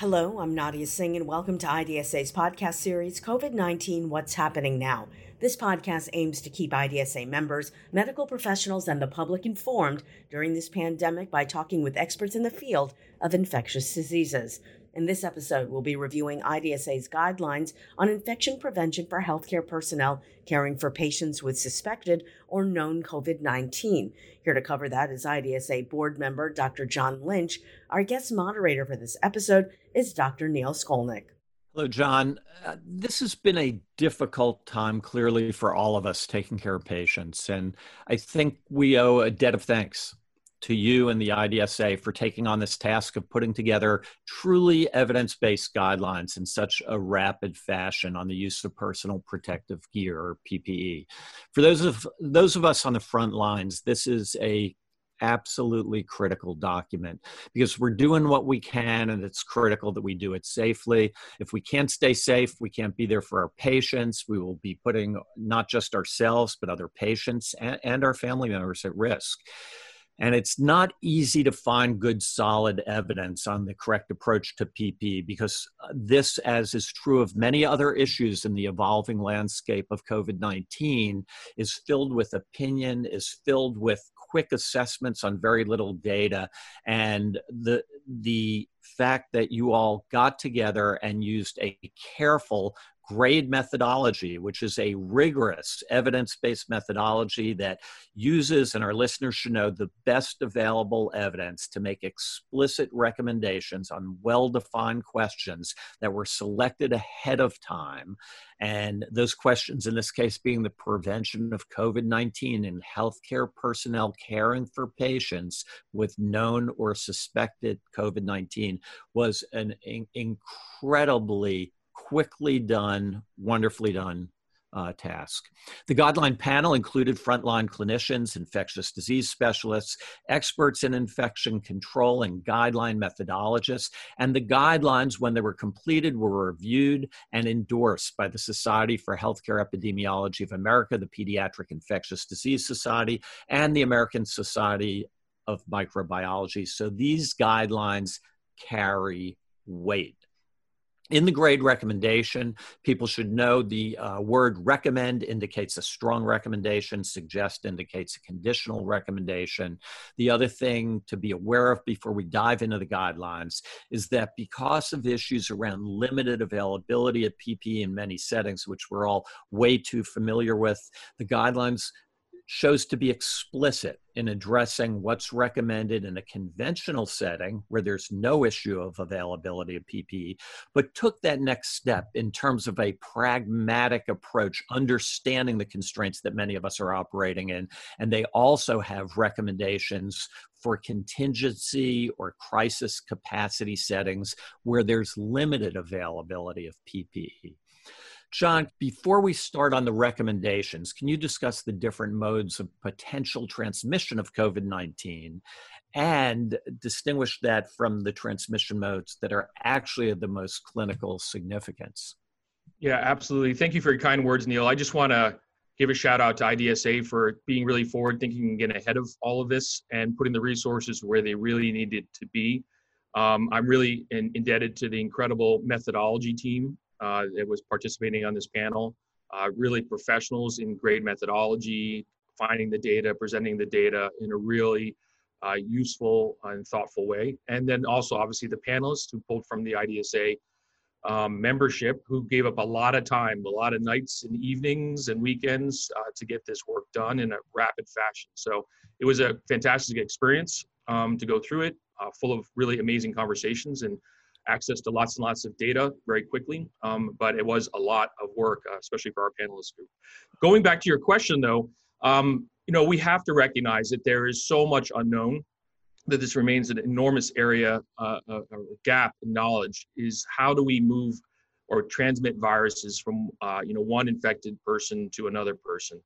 Hello, I'm Nadia Singh, and welcome to IDSA's podcast series, COVID 19 What's Happening Now. This podcast aims to keep IDSA members, medical professionals, and the public informed during this pandemic by talking with experts in the field of infectious diseases. In this episode, we'll be reviewing IDSA's guidelines on infection prevention for healthcare personnel caring for patients with suspected or known COVID 19. Here to cover that is IDSA board member Dr. John Lynch. Our guest moderator for this episode is Dr. Neil Skolnick. Hello, John. Uh, this has been a difficult time, clearly, for all of us taking care of patients. And I think we owe a debt of thanks to you and the IDSA for taking on this task of putting together truly evidence based guidelines in such a rapid fashion on the use of personal protective gear or PPE. For those of, those of us on the front lines, this is a absolutely critical document because we're doing what we can and it's critical that we do it safely. If we can't stay safe, we can't be there for our patients. We will be putting not just ourselves, but other patients and, and our family members at risk. And it's not easy to find good, solid evidence on the correct approach to PP because uh, this, as is true of many other issues in the evolving landscape of COVID 19, is filled with opinion, is filled with quick assessments on very little data. And the, the fact that you all got together and used a careful GRADE methodology, which is a rigorous evidence based methodology that uses, and our listeners should know, the best available evidence to make explicit recommendations on well defined questions that were selected ahead of time. And those questions, in this case, being the prevention of COVID 19 in healthcare personnel caring for patients with known or suspected COVID 19, was an in- incredibly quickly done, wonderfully done uh, task. The guideline panel included frontline clinicians, infectious disease specialists, experts in infection control, and guideline methodologists. And the guidelines, when they were completed, were reviewed and endorsed by the Society for Healthcare Epidemiology of America, the Pediatric Infectious Disease Society, and the American Society of Microbiology. So these guidelines carry weight in the grade recommendation, people should know the uh, word recommend indicates a strong recommendation, suggest indicates a conditional recommendation. The other thing to be aware of before we dive into the guidelines is that because of issues around limited availability of PPE in many settings, which we're all way too familiar with, the guidelines shows to be explicit in addressing what's recommended in a conventional setting where there's no issue of availability of PPE, but took that next step in terms of a pragmatic approach, understanding the constraints that many of us are operating in. And they also have recommendations for contingency or crisis capacity settings where there's limited availability of PPE. John, before we start on the recommendations, can you discuss the different modes of potential transmission of COVID 19 and distinguish that from the transmission modes that are actually of the most clinical significance? Yeah, absolutely. Thank you for your kind words, Neil. I just want to give a shout out to IDSA for being really forward thinking and getting ahead of all of this and putting the resources where they really needed to be. Um, I'm really in, indebted to the incredible methodology team uh, that was participating on this panel. Uh, really professionals in grade methodology, finding the data, presenting the data in a really uh, useful and thoughtful way. And then also, obviously, the panelists who pulled from the IDSA um, membership who gave up a lot of time, a lot of nights and evenings and weekends uh, to get this work done in a rapid fashion. So it was a fantastic experience um, to go through it, uh, full of really amazing conversations and access to lots and lots of data very quickly, um, but it was a lot of work, uh, especially for our panelist group. Going back to your question though, um, you know, we have to recognize that there is so much unknown that this remains an enormous area, uh, a gap in knowledge is how do we move or transmit viruses from, uh, you know, one infected person to another person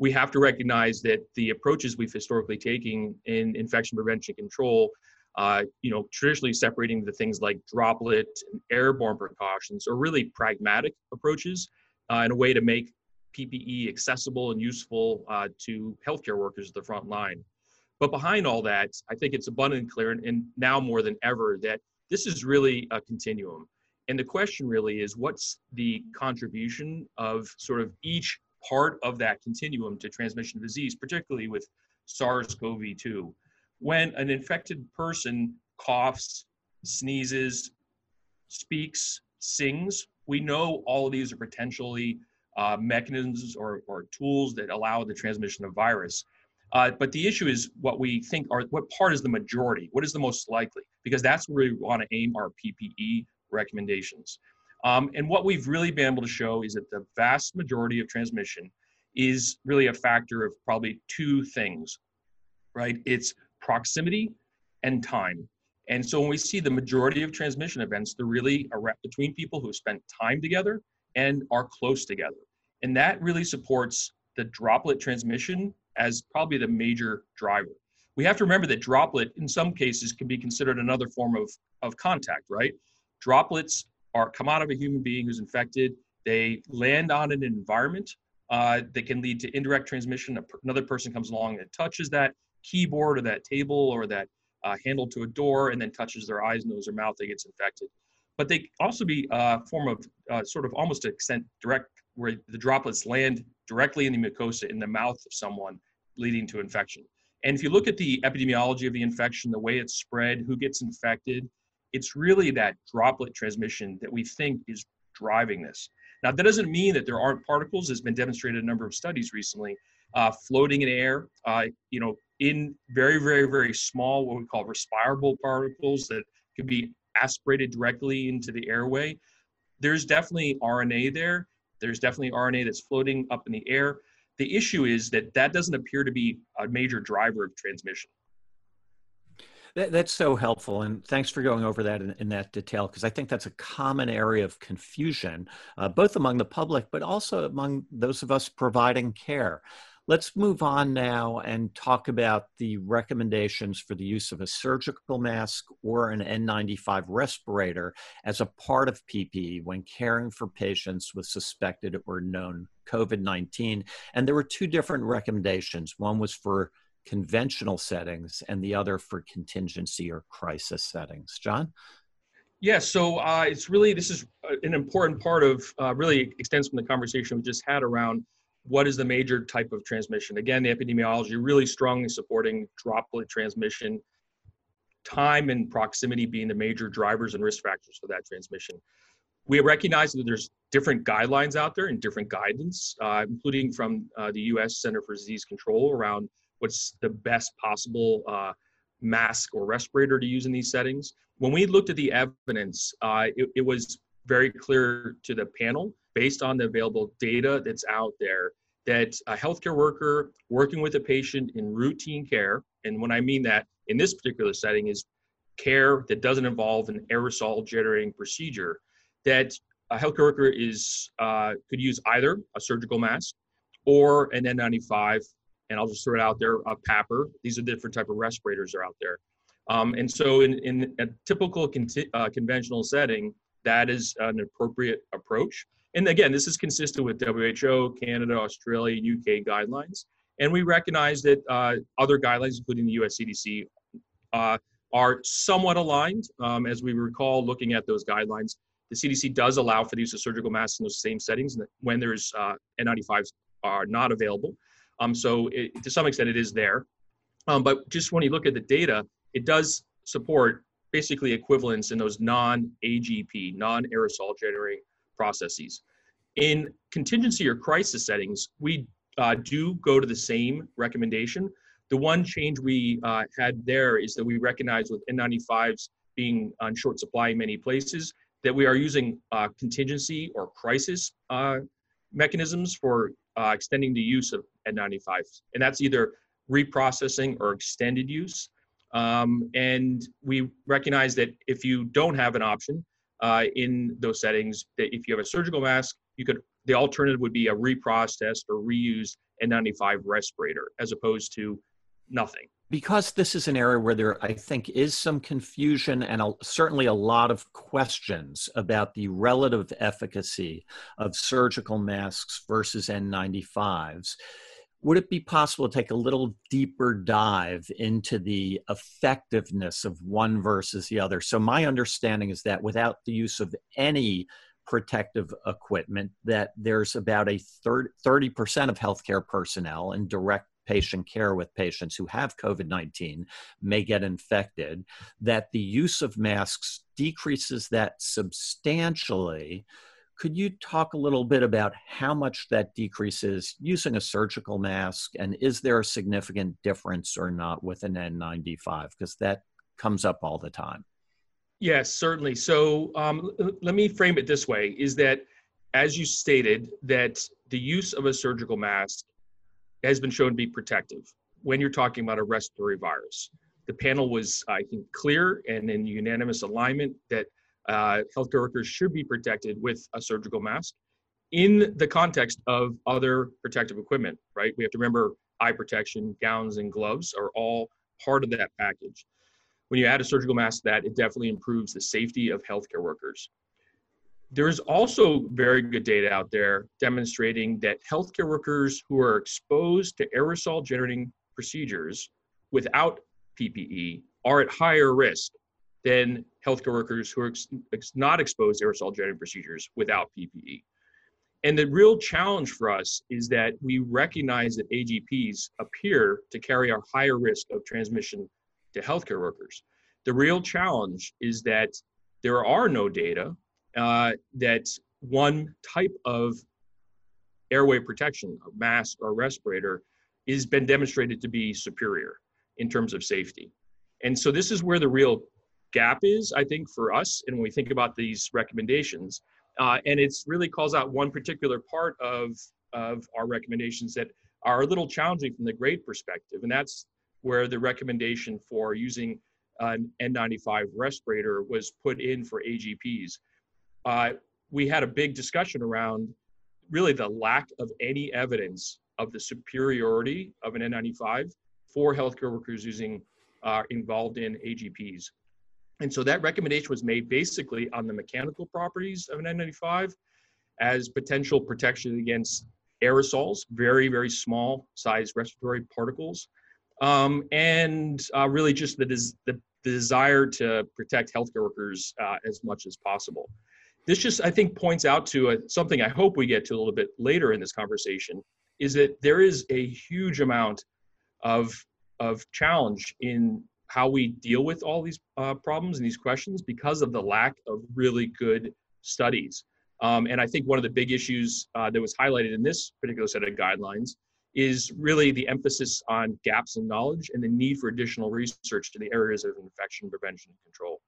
we have to recognize that the approaches we've historically taken in infection prevention control uh, you know, traditionally separating the things like droplet and airborne precautions are really pragmatic approaches uh, in a way to make PPE accessible and useful uh, to healthcare workers at the front line. But behind all that, I think it's abundantly clear, and, and now more than ever, that this is really a continuum. And the question really is what's the contribution of sort of each part of that continuum to transmission of disease, particularly with SARS CoV 2? When an infected person coughs, sneezes, speaks, sings, we know all of these are potentially uh, mechanisms or, or tools that allow the transmission of virus. Uh, but the issue is what we think are what part is the majority? What is the most likely? Because that's where we want to aim our PPE recommendations. Um, and what we've really been able to show is that the vast majority of transmission is really a factor of probably two things, right? It's proximity and time. And so when we see the majority of transmission events, they're really between people who spent time together and are close together. And that really supports the droplet transmission as probably the major driver. We have to remember that droplet, in some cases, can be considered another form of, of contact, right? Droplets are come out of a human being who's infected. They land on an environment uh, that can lead to indirect transmission. Another person comes along and touches that keyboard or that table or that uh, handle to a door and then touches their eyes, nose, or mouth. They gets infected. But they also be a form of uh, sort of almost extent direct where the droplets land directly in the mucosa in the mouth of someone, leading to infection. And if you look at the epidemiology of the infection, the way it's spread, who gets infected, it's really that droplet transmission that we think is driving this. Now, that doesn't mean that there aren't particles. It's been demonstrated a number of studies recently, uh, floating in air, uh, you know, in very, very, very small, what we call respirable particles that could be aspirated directly into the airway. There's definitely RNA there. There's definitely RNA that's floating up in the air. The issue is that that doesn't appear to be a major driver of transmission. That, that's so helpful, and thanks for going over that in, in that detail because I think that's a common area of confusion, uh, both among the public but also among those of us providing care. Let's move on now and talk about the recommendations for the use of a surgical mask or an N95 respirator as a part of PPE when caring for patients with suspected or known COVID 19. And there were two different recommendations. One was for conventional settings and the other for contingency or crisis settings. John? Yeah, so uh, it's really, this is uh, an important part of, uh, really extends from the conversation we just had around what is the major type of transmission? Again, the epidemiology really strongly supporting droplet transmission, time and proximity being the major drivers and risk factors for that transmission. We recognize that there's different guidelines out there and different guidance, uh, including from uh, the U.S. Center for Disease Control around what's the best possible uh, mask or respirator to use in these settings. When we looked at the evidence, uh, it, it was very clear to the panel based on the available data that's out there that a healthcare worker working with a patient in routine care, and when I mean that in this particular setting is care that doesn't involve an aerosol generating procedure, that a healthcare worker is uh, could use either a surgical mask or an N95, and I'll just throw it out there, a PAPR. These are the different type of respirators are out there. Um, and so in, in a typical uh, conventional setting, that is an appropriate approach. And again, this is consistent with WHO, Canada, Australia, UK guidelines. And we recognize that uh, other guidelines, including the US CDC, uh, are somewhat aligned. Um, as we recall, looking at those guidelines, the CDC does allow for the use of surgical masks in those same settings when there's uh, N95s are not available. Um, so it, to some extent, it is there. Um, but just when you look at the data, it does support basically equivalence in those non-AGP, non-aerosol generating processes. In contingency or crisis settings, we uh, do go to the same recommendation. The one change we uh, had there is that we recognize with N95s being on short supply in many places, that we are using uh, contingency or crisis uh, mechanisms for uh, extending the use of N95s. And that's either reprocessing or extended use. Um, and we recognize that if you don't have an option uh, in those settings, that if you have a surgical mask, you could the alternative would be a reprocessed or reused N95 respirator as opposed to nothing. Because this is an area where there, I think, is some confusion and a, certainly a lot of questions about the relative efficacy of surgical masks versus N95s would it be possible to take a little deeper dive into the effectiveness of one versus the other? So my understanding is that without the use of any protective equipment, that there's about a 30 percent of healthcare personnel in direct patient care with patients who have COVID 19 may get infected, that the use of masks decreases that substantially could you talk a little bit about how much that decreases using a surgical mask? And is there a significant difference or not with an N95? Because that comes up all the time. Yes, certainly. So um, let me frame it this way is that, as you stated, that the use of a surgical mask has been shown to be protective when you're talking about a respiratory virus. The panel was, I think, clear and in unanimous alignment that uh, healthcare workers should be protected with a surgical mask in the context of other protective equipment, right? We have to remember eye protection, gowns, and gloves are all part of that package. When you add a surgical mask, to that it definitely improves the safety of healthcare workers. There's also very good data out there demonstrating that healthcare workers who are exposed to aerosol generating procedures without PPE are at higher risk than healthcare workers who are ex- ex- not exposed to aerosol generating procedures without PPE. And the real challenge for us is that we recognize that AGPs appear to carry a higher risk of transmission to healthcare workers. The real challenge is that there are no data uh, that one type of airway protection, a mask or respirator, has been demonstrated to be superior in terms of safety. And so this is where the real gap is, I think, for us. And when we think about these recommendations, uh, and it's really calls out one particular part of, of our recommendations that are a little challenging from the grade perspective. And that's where the recommendation for using an N95 respirator was put in for AGPs. Uh, we had a big discussion around really the lack of any evidence of the superiority of an N95 for healthcare workers using uh, involved in AGPs. And so that recommendation was made basically on the mechanical properties of an N95 as potential protection against aerosols, very, very small size respiratory particles, um, and uh, really just the, des- the, desire to protect healthcare workers uh, as much as possible. This just, I think, points out to a, something I hope we get to a little bit later in this conversation is that there is a huge amount of, of challenge in how we deal with all these uh, problems and these questions because of the lack of really good studies. Um, and I think one of the big issues uh, that was highlighted in this particular set of guidelines is really the emphasis on gaps in knowledge and the need for additional research to the areas of infection prevention and control.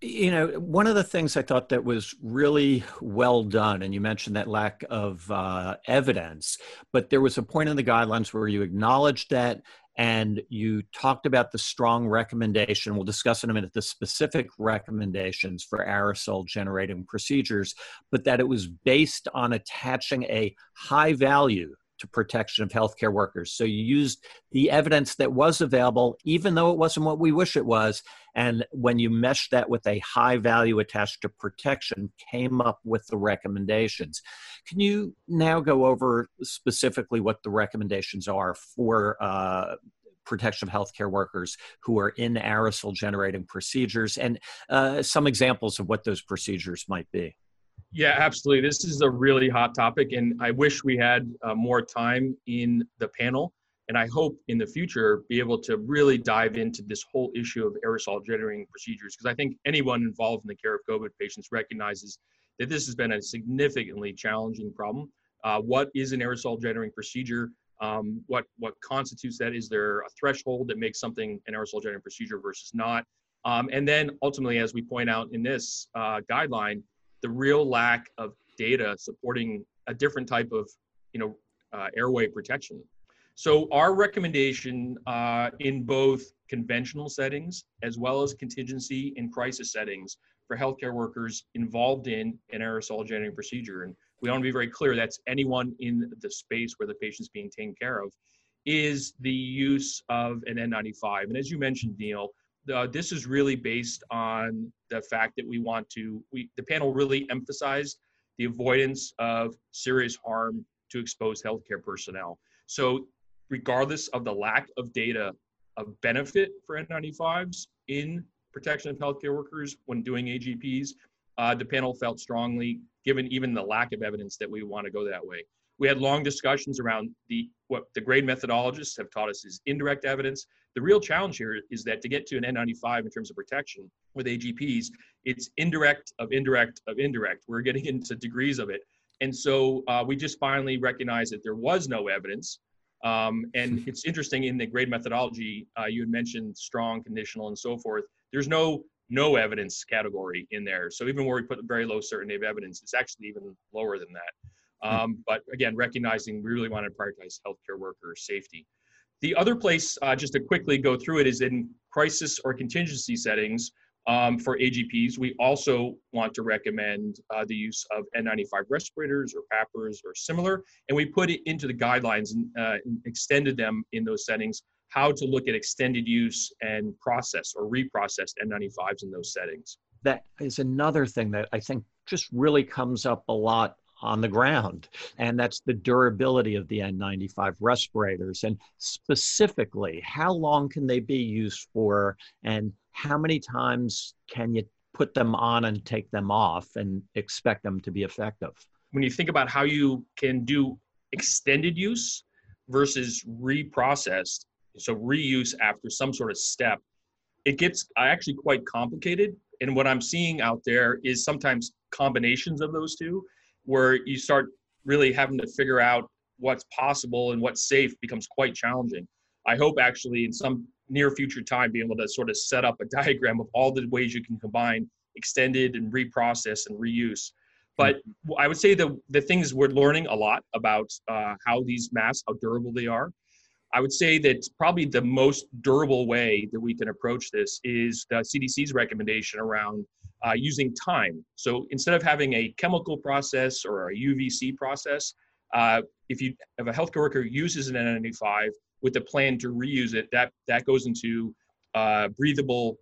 You know, one of the things I thought that was really well done, and you mentioned that lack of uh, evidence, but there was a point in the guidelines where you acknowledged that and you talked about the strong recommendation. We'll discuss in a minute the specific recommendations for aerosol generating procedures, but that it was based on attaching a high value to protection of healthcare workers. So you used the evidence that was available, even though it wasn't what we wish it was. And when you meshed that with a high value attached to protection, came up with the recommendations. Can you now go over specifically what the recommendations are for uh, protection of healthcare workers who are in aerosol generating procedures and uh, some examples of what those procedures might be? Yeah, absolutely. This is a really hot topic, and I wish we had uh, more time in the panel. And I hope in the future be able to really dive into this whole issue of aerosol generating procedures because I think anyone involved in the care of COVID patients recognizes that this has been a significantly challenging problem. Uh, what is an aerosol generating procedure? Um, what what constitutes that? Is there a threshold that makes something an aerosol generating procedure versus not? Um, and then ultimately, as we point out in this uh, guideline, the real lack of data supporting a different type of you know uh, airway protection. So our recommendation uh, in both conventional settings as well as contingency and crisis settings for healthcare workers involved in an aerosol generating procedure, and we want to be very clear that's anyone in the space where the patient's being taken care of, is the use of an N95. And as you mentioned, Neil, uh, this is really based on the fact that we want to, we, the panel really emphasized the avoidance of serious harm to exposed healthcare personnel. So, regardless of the lack of data of benefit for N95s in protection of healthcare workers when doing AGPs, uh, the panel felt strongly, given even the lack of evidence, that we want to go that way. We had long discussions around the what the grade methodologists have taught us is indirect evidence. The real challenge here is that to get to an N95 in terms of protection with AGPs, it's indirect of indirect of indirect. We're getting into degrees of it. And so uh, we just finally recognized that there was no evidence. Um, and it's interesting in the grade methodology, uh, you had mentioned strong, conditional, and so forth. There's no no evidence category in there. So even where we put very low certainty of evidence, it's actually even lower than that. Um, but again, recognizing we really want to prioritize healthcare worker safety. The other place, uh, just to quickly go through it, is in crisis or contingency settings um, for AGPs. We also want to recommend uh, the use of N95 respirators or PAPRs or similar, and we put it into the guidelines and, uh, extended them in those settings how to look at extended use and process or reprocessed N95s in those settings. That is another thing that I think just really comes up a lot on the ground, and that's the durability of the N95 respirators. And specifically, how long can they be used for, and how many times can you put them on and take them off and expect them to be effective? When you think about how you can do extended use versus reprocessed, so reuse after some sort of step, it gets uh, actually quite complicated. And what I'm seeing out there is sometimes combinations of those two, where you start really having to figure out what's possible and what's safe becomes quite challenging. I hope actually in some near future time be able to sort of set up a diagram of all the ways you can combine extended and reprocess and reuse. But I would say the the things we're learning a lot about uh, how these masks, how durable they are. I would say that probably the most durable way that we can approach this is the CDC's recommendation around uh, using time. So instead of having a chemical process or a UVC process, uh, if you if a healthcare worker uses an N95 with the plan to reuse it, that that goes into a breathable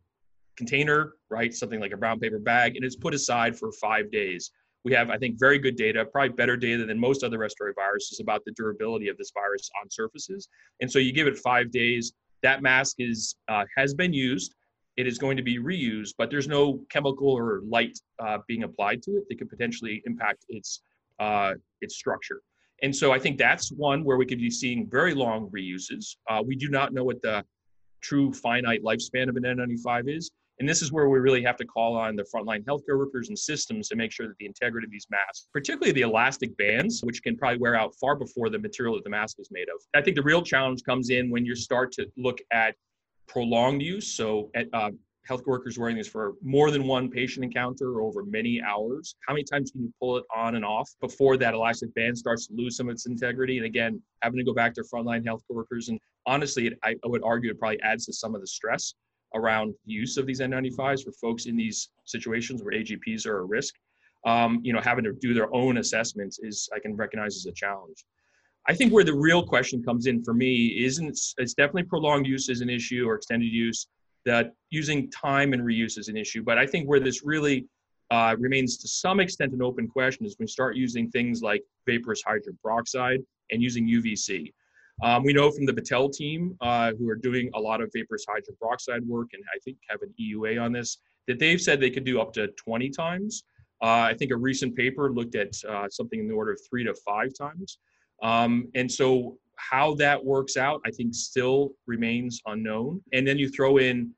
container, right? Something like a brown paper bag, and it's put aside for five days we have, I think, very good data, probably better data than most other respiratory viruses about the durability of this virus on surfaces. And so you give it five days. That mask is uh, has been used. It is going to be reused, but there's no chemical or light uh, being applied to it that could potentially impact its uh, its structure. And so I think that's one where we could be seeing very long reuses. Uh, we do not know what the true finite lifespan of an N95 is. And this is where we really have to call on the frontline healthcare workers and systems to make sure that the integrity of these masks, particularly the elastic bands, which can probably wear out far before the material that the mask is made of. I think the real challenge comes in when you start to look at prolonged use. So, at, uh, healthcare workers wearing this for more than one patient encounter over many hours. How many times can you pull it on and off before that elastic band starts to lose some of its integrity? And again, having to go back to frontline healthcare workers. And honestly, it, I would argue it probably adds to some of the stress around use of these N95s for folks in these situations where AGPs are a risk. Um, you know, having to do their own assessments is I can recognize as a challenge. I think where the real question comes in for me isn't it's definitely prolonged use is an issue or extended use. That using time and reuse is an issue, but I think where this really uh, remains to some extent an open question is when we start using things like vaporous hydrogen peroxide and using UVC. Um, we know from the Battelle team, uh, who are doing a lot of vaporous hydrogen peroxide work, and I think have an EUA on this, that they've said they could do up to 20 times. Uh, I think a recent paper looked at uh, something in the order of three to five times. Um, and so, how that works out, I think, still remains unknown. And then you throw in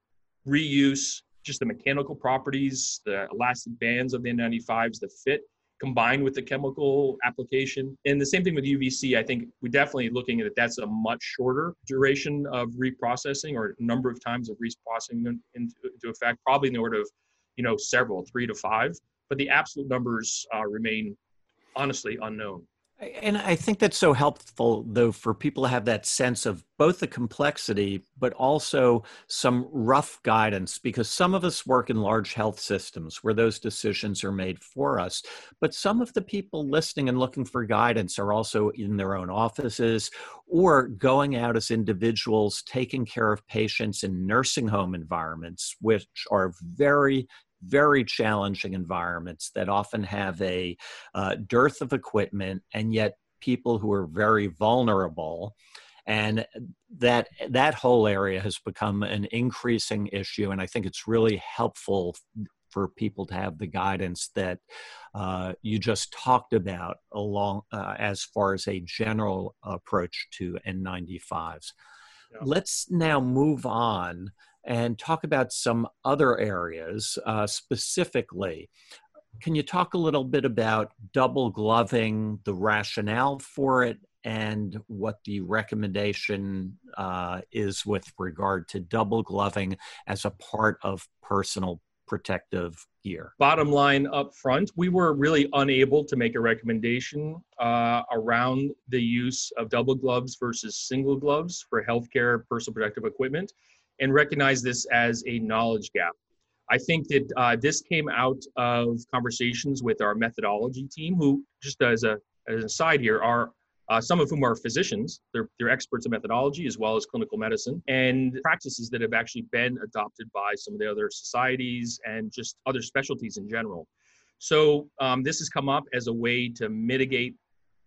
reuse, just the mechanical properties, the elastic bands of the N95s, the fit combined with the chemical application. And the same thing with UVC, I think we're definitely looking at it. That's a much shorter duration of reprocessing or number of times of reprocessing into, into effect, probably in the order of, you know, several, three to five. But the absolute numbers uh, remain honestly unknown. And I think that's so helpful, though, for people to have that sense of both the complexity, but also some rough guidance, because some of us work in large health systems where those decisions are made for us. But some of the people listening and looking for guidance are also in their own offices or going out as individuals, taking care of patients in nursing home environments, which are very very challenging environments that often have a uh, dearth of equipment and yet people who are very vulnerable and that that whole area has become an increasing issue and i think it's really helpful for people to have the guidance that uh, you just talked about along uh, as far as a general approach to N95s. Yeah. Let's now move on and talk about some other areas uh, specifically. Can you talk a little bit about double gloving, the rationale for it, and what the recommendation uh, is with regard to double gloving as a part of personal protective gear? Bottom line up front, we were really unable to make a recommendation uh, around the use of double gloves versus single gloves for healthcare personal protective equipment and recognize this as a knowledge gap. I think that uh, this came out of conversations with our methodology team, who, just as a as an aside here, are uh, some of whom are physicians. They're, they're experts in methodology as well as clinical medicine and practices that have actually been adopted by some of the other societies and just other specialties in general. So um, this has come up as a way to mitigate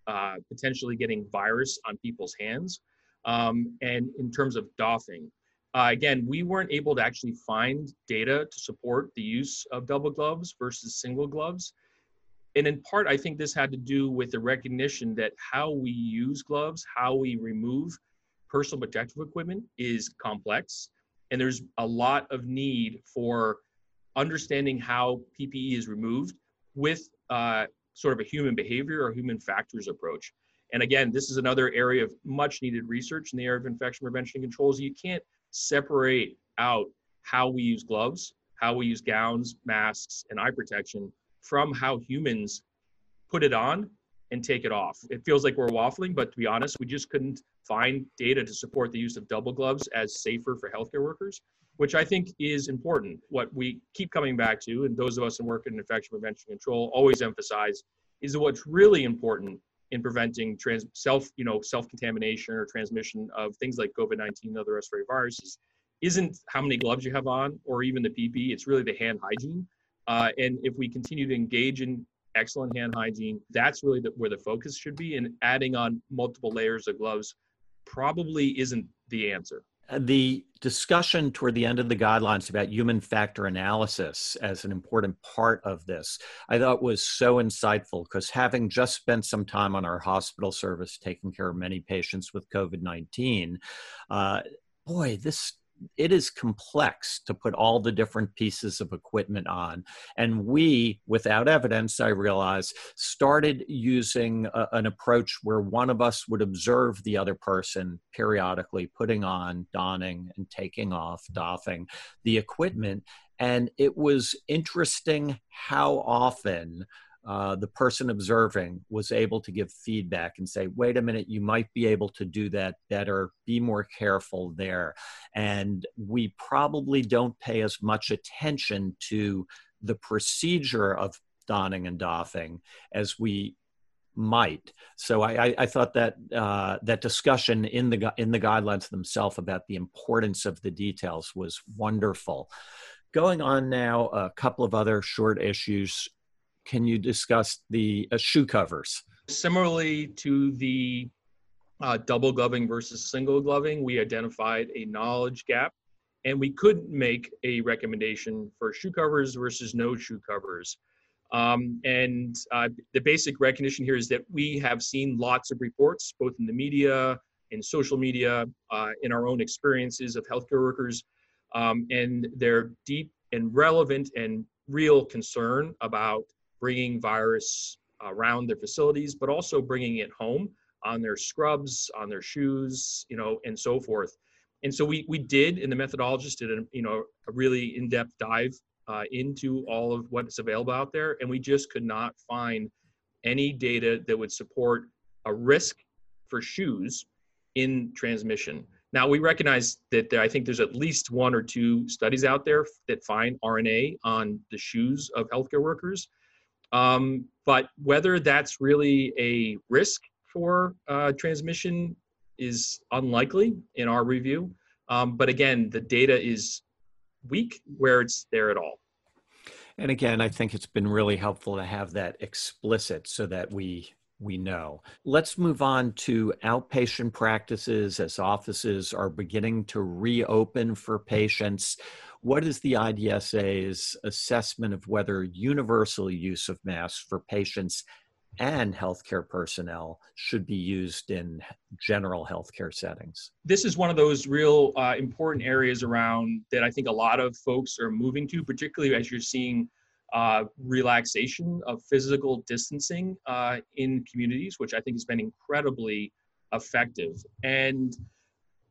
uh, potentially getting virus on people's hands. Um, and in terms of doffing, uh, again, we weren't able to actually find data to support the use of double gloves versus single gloves and in part, I think this had to do with the recognition that how we use gloves, how we remove personal protective equipment is complex. And there's a lot of need for understanding how PPE is removed with uh, sort of a human behavior or human factors approach. And again, this is another area of much needed research in the area of infection prevention and controls. You can't separate out how we use gloves, how we use gowns, masks, and eye protection from how humans put it on and take it off. It feels like we're waffling, but to be honest, we just couldn't find data to support the use of double gloves as safer for healthcare workers, which I think is important. What we keep coming back to, and those of us who work in infection prevention control always emphasize, is what's really important in preventing trans self, you know, self-contamination or transmission of things like COVID-19 and other respiratory viruses isn't how many gloves you have on or even the PPE. It's really the hand hygiene uh, and if we continue to engage in excellent hand hygiene, that's really the, where the focus should be. And adding on multiple layers of gloves probably isn't the answer. The discussion toward the end of the guidelines about human factor analysis as an important part of this, I thought was so insightful because having just spent some time on our hospital service taking care of many patients with COVID 19, uh, boy, this it is complex to put all the different pieces of equipment on. And we, without evidence, I realize, started using a, an approach where one of us would observe the other person periodically putting on, donning, and taking off, doffing the equipment. And it was interesting how often uh, the person observing was able to give feedback and say, wait a minute, you might be able to do that better, be more careful there. And we probably don't pay as much attention to the procedure of donning and doffing as we might. So I, I thought that uh, that discussion in the in the guidelines themselves about the importance of the details was wonderful. Going on now, a couple of other short issues can you discuss the uh, shoe covers? Similarly to the uh, double gloving versus single gloving, we identified a knowledge gap and we couldn't make a recommendation for shoe covers versus no shoe covers. Um, and uh, the basic recognition here is that we have seen lots of reports, both in the media, in social media, uh, in our own experiences of healthcare workers, um, and their deep and relevant and real concern about bringing virus around their facilities, but also bringing it home on their scrubs, on their shoes, you know, and so forth. And so we we did, and the methodologist did a you know a really in-depth dive uh, into all of what's available out there, and we just could not find any data that would support a risk for shoes in transmission. Now we recognize that there, I think there's at least one or two studies out there that find RNA on the shoes of healthcare workers, um, but whether that's really a risk for uh, transmission is unlikely in our review. Um, but again, the data is weak where it's there at all. And again, I think it's been really helpful to have that explicit so that we we know. Let's move on to outpatient practices as offices are beginning to reopen for patients. What is the IDSA's assessment of whether universal use of masks for patients and healthcare personnel should be used in general healthcare settings? This is one of those real uh, important areas around that I think a lot of folks are moving to, particularly as you're seeing uh, relaxation of physical distancing uh, in communities, which I think has been incredibly effective. And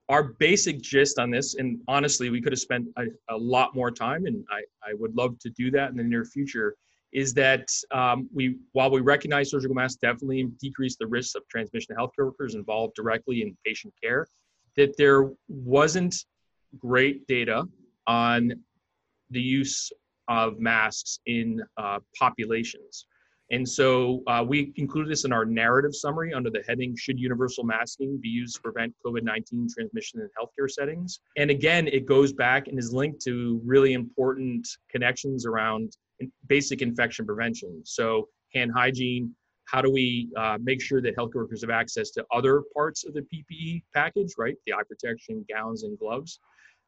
our basic gist on this, and honestly, we could have spent a, a lot more time, and I, I would love to do that in the near future, is that um, we, while we recognize surgical masks definitely decrease the risks of transmission to healthcare workers involved directly in patient care, that there wasn't great data on the use of masks in uh, populations. And so uh, we included this in our narrative summary under the heading Should Universal Masking Be Used to Prevent COVID 19 Transmission in Healthcare Settings? And again, it goes back and is linked to really important connections around basic infection prevention. So, hand hygiene, how do we uh, make sure that healthcare workers have access to other parts of the PPE package, right? The eye protection, gowns, and gloves.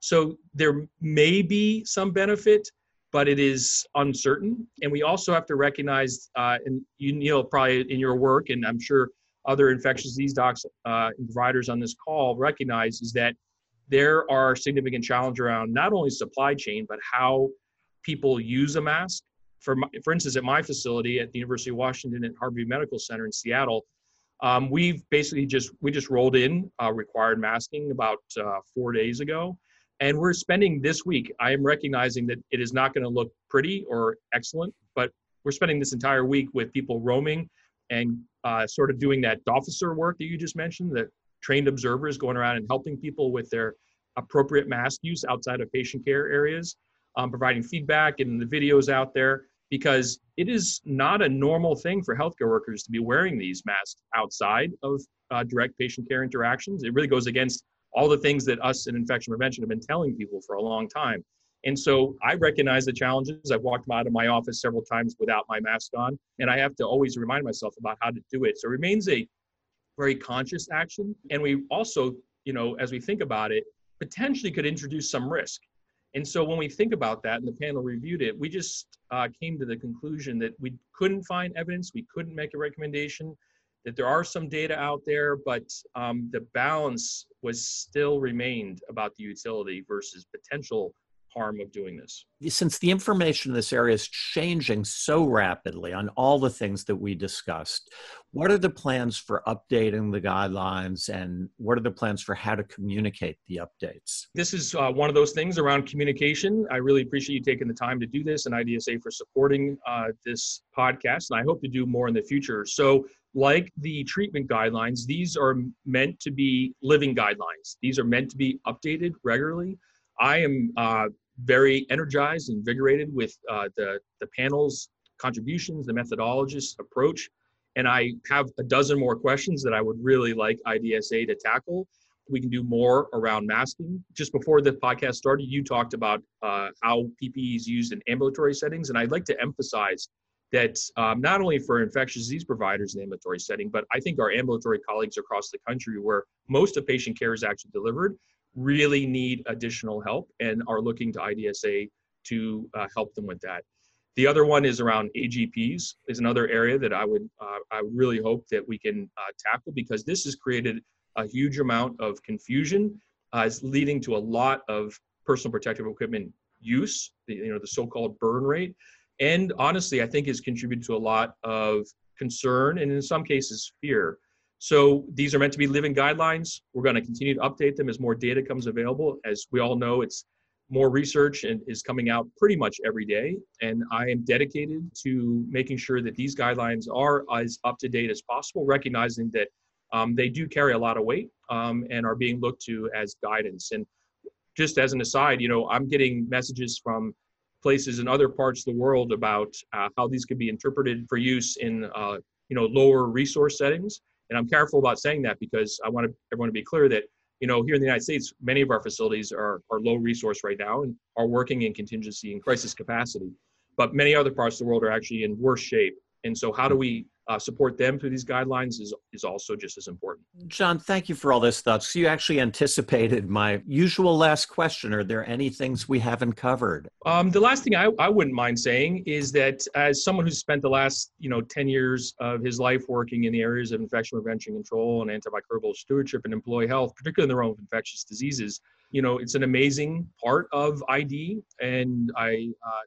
So, there may be some benefit but it is uncertain. And we also have to recognize, uh, and you Neil probably in your work, and I'm sure other infectious disease docs uh, and providers on this call recognize is that there are significant challenges around not only supply chain but how people use a mask. For my, for instance, at my facility at the University of Washington at Harborview Medical Center in Seattle, um, we've basically just we just rolled in uh, required masking about uh, four days ago and we're spending this week, I am recognizing that it is not going to look pretty or excellent, but we're spending this entire week with people roaming and uh, sort of doing that officer work that you just mentioned, that trained observers going around and helping people with their appropriate mask use outside of patient care areas, um, providing feedback and the videos out there, because it is not a normal thing for healthcare workers to be wearing these masks outside of uh, direct patient care interactions. It really goes against all the things that us in infection prevention have been telling people for a long time. And so I recognize the challenges. I've walked out of my office several times without my mask on, and I have to always remind myself about how to do it. So it remains a very conscious action. And we also, you know, as we think about it, potentially could introduce some risk. And so when we think about that and the panel reviewed it, we just uh, came to the conclusion that we couldn't find evidence, we couldn't make a recommendation, that there are some data out there, but um, the balance was still remained about the utility versus potential harm of doing this. Since the information in this area is changing so rapidly on all the things that we discussed, what are the plans for updating the guidelines and what are the plans for how to communicate the updates? This is uh, one of those things around communication. I really appreciate you taking the time to do this and IDSA for supporting uh, this podcast, and I hope to do more in the future. So, like the treatment guidelines, these are meant to be living guidelines. These are meant to be updated regularly. I am uh, very energized, invigorated with uh, the, the panel's contributions, the methodologist approach. And I have a dozen more questions that I would really like IDSA to tackle. We can do more around masking. Just before the podcast started, you talked about uh, how PPE is used in ambulatory settings. And I'd like to emphasize that um, not only for infectious disease providers in the ambulatory setting, but I think our ambulatory colleagues across the country, where most of patient care is actually delivered, really need additional help and are looking to IDSA to uh, help them with that. The other one is around AGPs is another area that I would uh, I really hope that we can uh, tackle because this has created a huge amount of confusion. Uh, it's leading to a lot of personal protective equipment use, the, you know, the so-called burn rate and honestly, I think has contributed to a lot of concern and in some cases fear. So these are meant to be living guidelines. We're going to continue to update them as more data comes available. As we all know, it's more research and is coming out pretty much every day. And I am dedicated to making sure that these guidelines are as up to date as possible, recognizing that um, they do carry a lot of weight um, and are being looked to as guidance. And just as an aside, you know, I'm getting messages from places in other parts of the world about uh, how these could be interpreted for use in uh, you know lower resource settings. And I'm careful about saying that because I want everyone to be clear that you know here in the United States, many of our facilities are are low resource right now and are working in contingency and crisis capacity. But many other parts of the world are actually in worse shape. And so, how do we uh, support them through these guidelines is, is also just as important. John, thank you for all this thoughts. You actually anticipated my usual last question. Are there any things we haven't covered? Um, the last thing I, I wouldn't mind saying is that as someone who's spent the last you know 10 years of his life working in the areas of infection prevention control and antimicrobial stewardship and employee health, particularly in the realm of infectious diseases, you know it's an amazing part of ID, and I uh,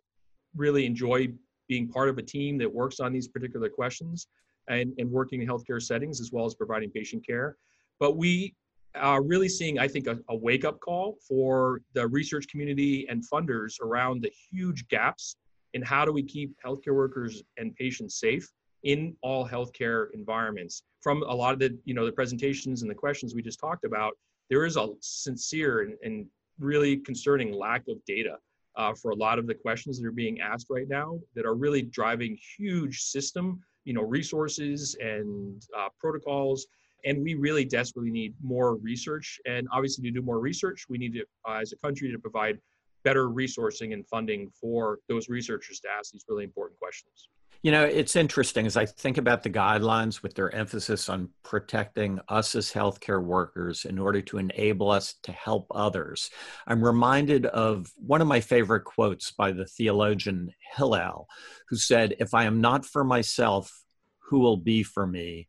really enjoy being part of a team that works on these particular questions and, and working in healthcare settings as well as providing patient care. But we are really seeing, I think, a, a wake up call for the research community and funders around the huge gaps in how do we keep healthcare workers and patients safe in all healthcare environments. From a lot of the, you know, the presentations and the questions we just talked about, there is a sincere and, and really concerning lack of data uh, for a lot of the questions that are being asked right now that are really driving huge system you know resources and uh, protocols. And we really desperately need more research. And obviously to do more research we need to uh, as a country to provide better resourcing and funding for those researchers to ask these really important questions you know, it's interesting as I think about the guidelines with their emphasis on protecting us as healthcare workers in order to enable us to help others. I'm reminded of one of my favorite quotes by the theologian Hillel, who said, If I am not for myself, who will be for me?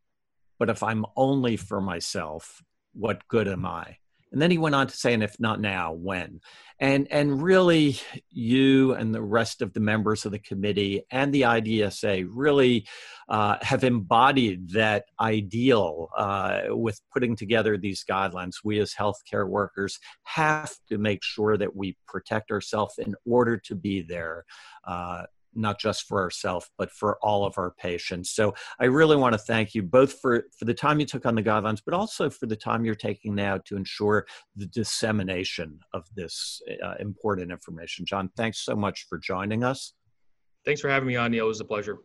But if I'm only for myself, what good am I? And then he went on to say, and if not now, when? And, and really, you and the rest of the members of the committee and the IDSA really uh, have embodied that ideal uh, with putting together these guidelines. We, as healthcare workers, have to make sure that we protect ourselves in order to be there. Uh, not just for ourselves, but for all of our patients. So I really want to thank you both for, for the time you took on the guidelines, but also for the time you're taking now to ensure the dissemination of this uh, important information. John, thanks so much for joining us. Thanks for having me on, Neil. It was a pleasure.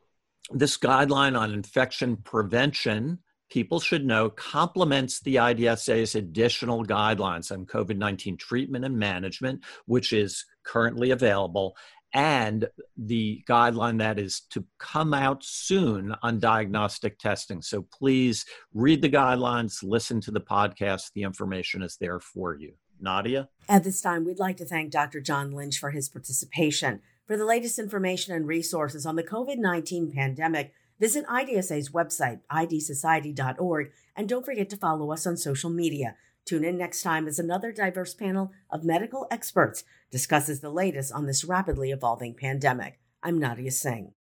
This guideline on infection prevention people should know complements the IDSA's additional guidelines on COVID 19 treatment and management, which is currently available, and the guideline that is to come out soon on diagnostic testing. So please read the guidelines, listen to the podcast. The information is there for you. Nadia? At this time, we'd like to thank Dr. John Lynch for his participation. For the latest information and resources on the COVID 19 pandemic, visit IDSA's website, idsociety.org, and don't forget to follow us on social media. Tune in next time as another diverse panel of medical experts discusses the latest on this rapidly evolving pandemic. I'm Nadia Singh.